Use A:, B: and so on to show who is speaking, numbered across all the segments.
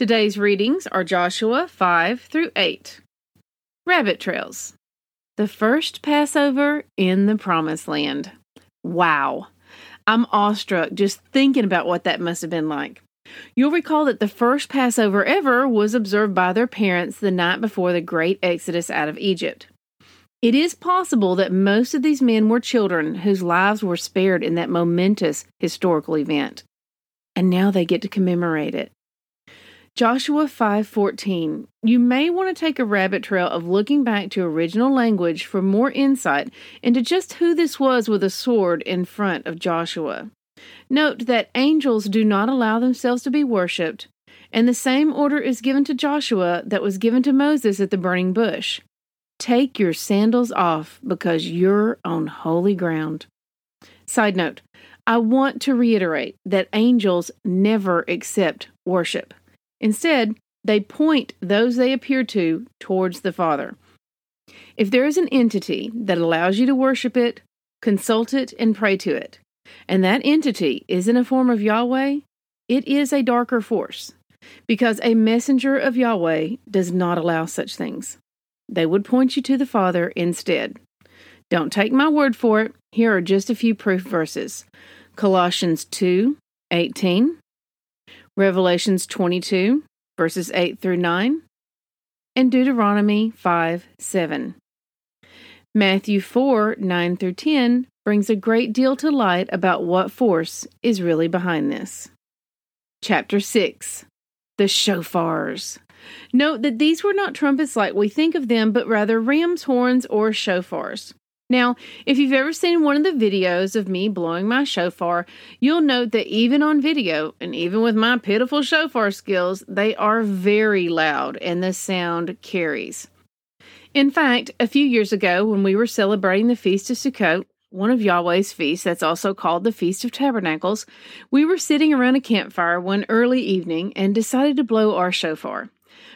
A: Today's readings are Joshua 5 through 8. Rabbit Trails. The first Passover in the Promised Land. Wow. I'm awestruck just thinking about what that must have been like. You'll recall that the first Passover ever was observed by their parents the night before the great exodus out of Egypt. It is possible that most of these men were children whose lives were spared in that momentous historical event. And now they get to commemorate it. Joshua 5:14. You may want to take a rabbit trail of looking back to original language for more insight into just who this was with a sword in front of Joshua. Note that angels do not allow themselves to be worshipped, and the same order is given to Joshua that was given to Moses at the burning bush. Take your sandals off because you're on holy ground. Side note, I want to reiterate that angels never accept worship. Instead, they point those they appear to towards the Father. If there is an entity that allows you to worship it, consult it, and pray to it, and that entity is in a form of Yahweh, it is a darker force, because a messenger of Yahweh does not allow such things. They would point you to the Father instead. Don't take my word for it. Here are just a few proof verses. Colossians 2 18, Revelations 22, verses 8 through 9, and Deuteronomy 5 7. Matthew 4 9 through 10 brings a great deal to light about what force is really behind this. Chapter 6 The Shofars. Note that these were not trumpets like we think of them, but rather ram's horns or shofars. Now, if you've ever seen one of the videos of me blowing my shofar, you'll note that even on video, and even with my pitiful shofar skills, they are very loud and the sound carries. In fact, a few years ago, when we were celebrating the Feast of Sukkot, one of Yahweh's feasts that's also called the Feast of Tabernacles, we were sitting around a campfire one early evening and decided to blow our shofar.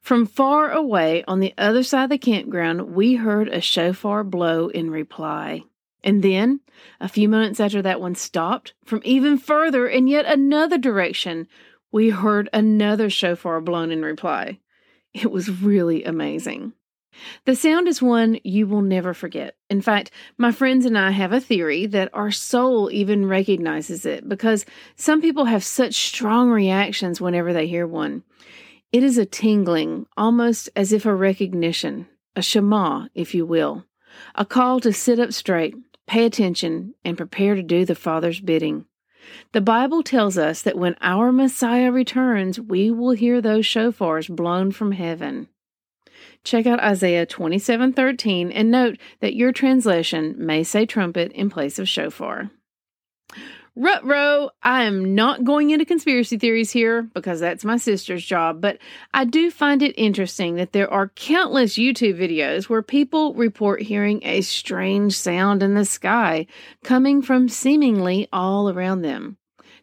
A: From far away on the other side of the campground, we heard a shofar blow in reply. And then, a few moments after that one stopped, from even further in yet another direction, we heard another shofar blown in reply. It was really amazing. The sound is one you will never forget. In fact, my friends and I have a theory that our soul even recognizes it because some people have such strong reactions whenever they hear one. It is a tingling, almost as if a recognition, a shema, if you will, a call to sit up straight, pay attention, and prepare to do the Father's bidding. The Bible tells us that when our Messiah returns, we will hear those shofars blown from heaven. Check out Isaiah 27:13 and note that your translation may say trumpet in place of shofar. Rutro, I am not going into conspiracy theories here because that's my sister's job, but I do find it interesting that there are countless YouTube videos where people report hearing a strange sound in the sky coming from seemingly all around them.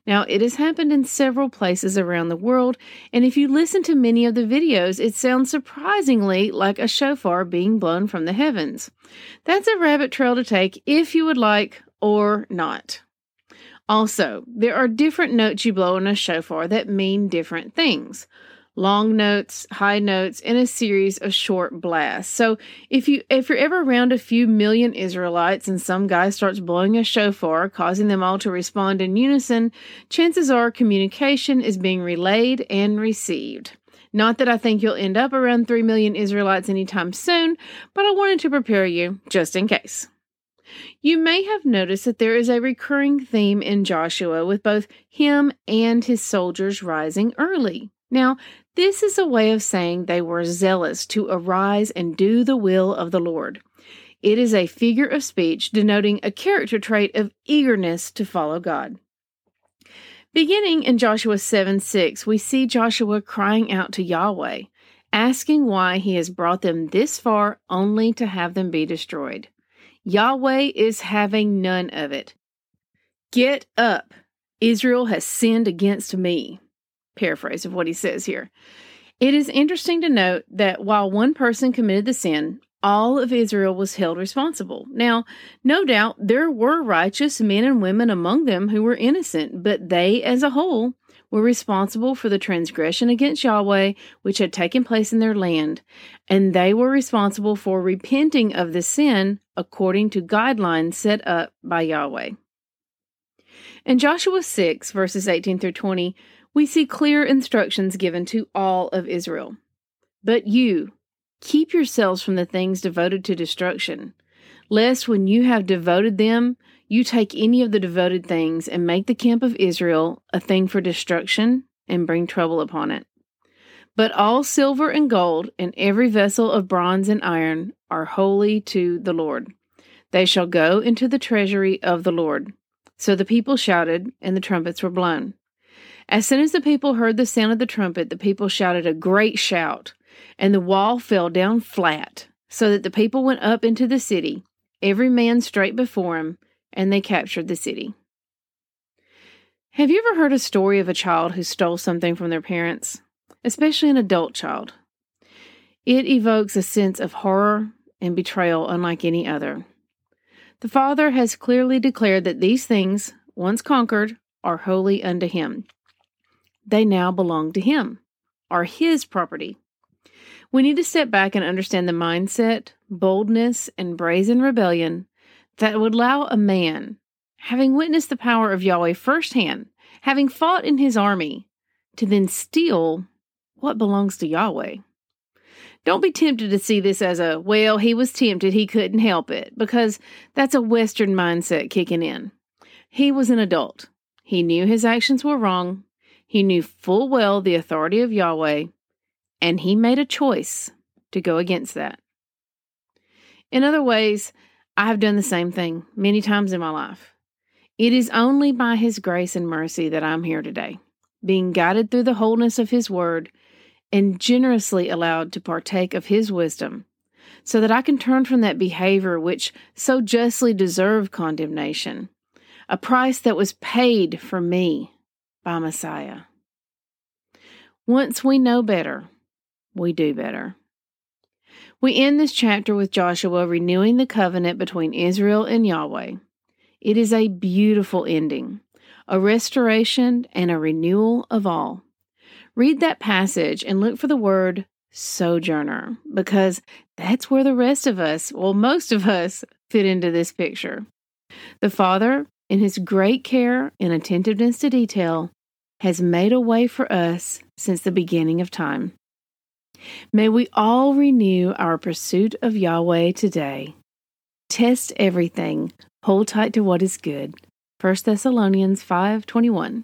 A: Now, it has happened in several places around the world, and if you listen to many of the videos, it sounds surprisingly like a shofar being blown from the heavens. That's a rabbit trail to take if you would like or not. Also, there are different notes you blow in a shofar that mean different things. Long notes, high notes, and a series of short blasts. So, if you if you're ever around a few million Israelites and some guy starts blowing a shofar, causing them all to respond in unison, chances are communication is being relayed and received. Not that I think you'll end up around 3 million Israelites anytime soon, but I wanted to prepare you just in case. You may have noticed that there is a recurring theme in Joshua with both him and his soldiers rising early. Now, this is a way of saying they were zealous to arise and do the will of the Lord. It is a figure of speech denoting a character trait of eagerness to follow God. Beginning in Joshua 7 6, we see Joshua crying out to Yahweh, asking why he has brought them this far only to have them be destroyed. Yahweh is having none of it. Get up. Israel has sinned against me. Paraphrase of what he says here. It is interesting to note that while one person committed the sin, all of Israel was held responsible. Now, no doubt there were righteous men and women among them who were innocent, but they as a whole were responsible for the transgression against Yahweh which had taken place in their land, and they were responsible for repenting of the sin according to guidelines set up by Yahweh. In Joshua 6, verses 18 through 20, we see clear instructions given to all of Israel. But you, keep yourselves from the things devoted to destruction, lest when you have devoted them, you take any of the devoted things and make the camp of Israel a thing for destruction and bring trouble upon it. But all silver and gold and every vessel of bronze and iron are holy to the Lord. They shall go into the treasury of the Lord. So the people shouted, and the trumpets were blown. As soon as the people heard the sound of the trumpet, the people shouted a great shout, and the wall fell down flat, so that the people went up into the city, every man straight before him, and they captured the city. Have you ever heard a story of a child who stole something from their parents, especially an adult child? It evokes a sense of horror and betrayal unlike any other. The Father has clearly declared that these things, once conquered, are holy unto Him they now belong to Him, are His property. We need to step back and understand the mindset, boldness, and brazen rebellion that would allow a man, having witnessed the power of Yahweh firsthand, having fought in his army, to then steal what belongs to Yahweh. Don't be tempted to see this as a, well, he was tempted, he couldn't help it, because that's a Western mindset kicking in. He was an adult. He knew his actions were wrong, he knew full well the authority of Yahweh, and he made a choice to go against that. In other ways, I have done the same thing many times in my life. It is only by His grace and mercy that I'm here today, being guided through the wholeness of His Word and generously allowed to partake of His wisdom, so that I can turn from that behavior which so justly deserved condemnation, a price that was paid for me by Messiah. Once we know better, we do better. We end this chapter with Joshua renewing the covenant between Israel and Yahweh. It is a beautiful ending, a restoration and a renewal of all. Read that passage and look for the word sojourner because that's where the rest of us, well, most of us, fit into this picture. The Father, in his great care and attentiveness to detail, has made a way for us since the beginning of time. May we all renew our pursuit of Yahweh today. Test everything, hold tight to what is good. 1 Thessalonians 5:21.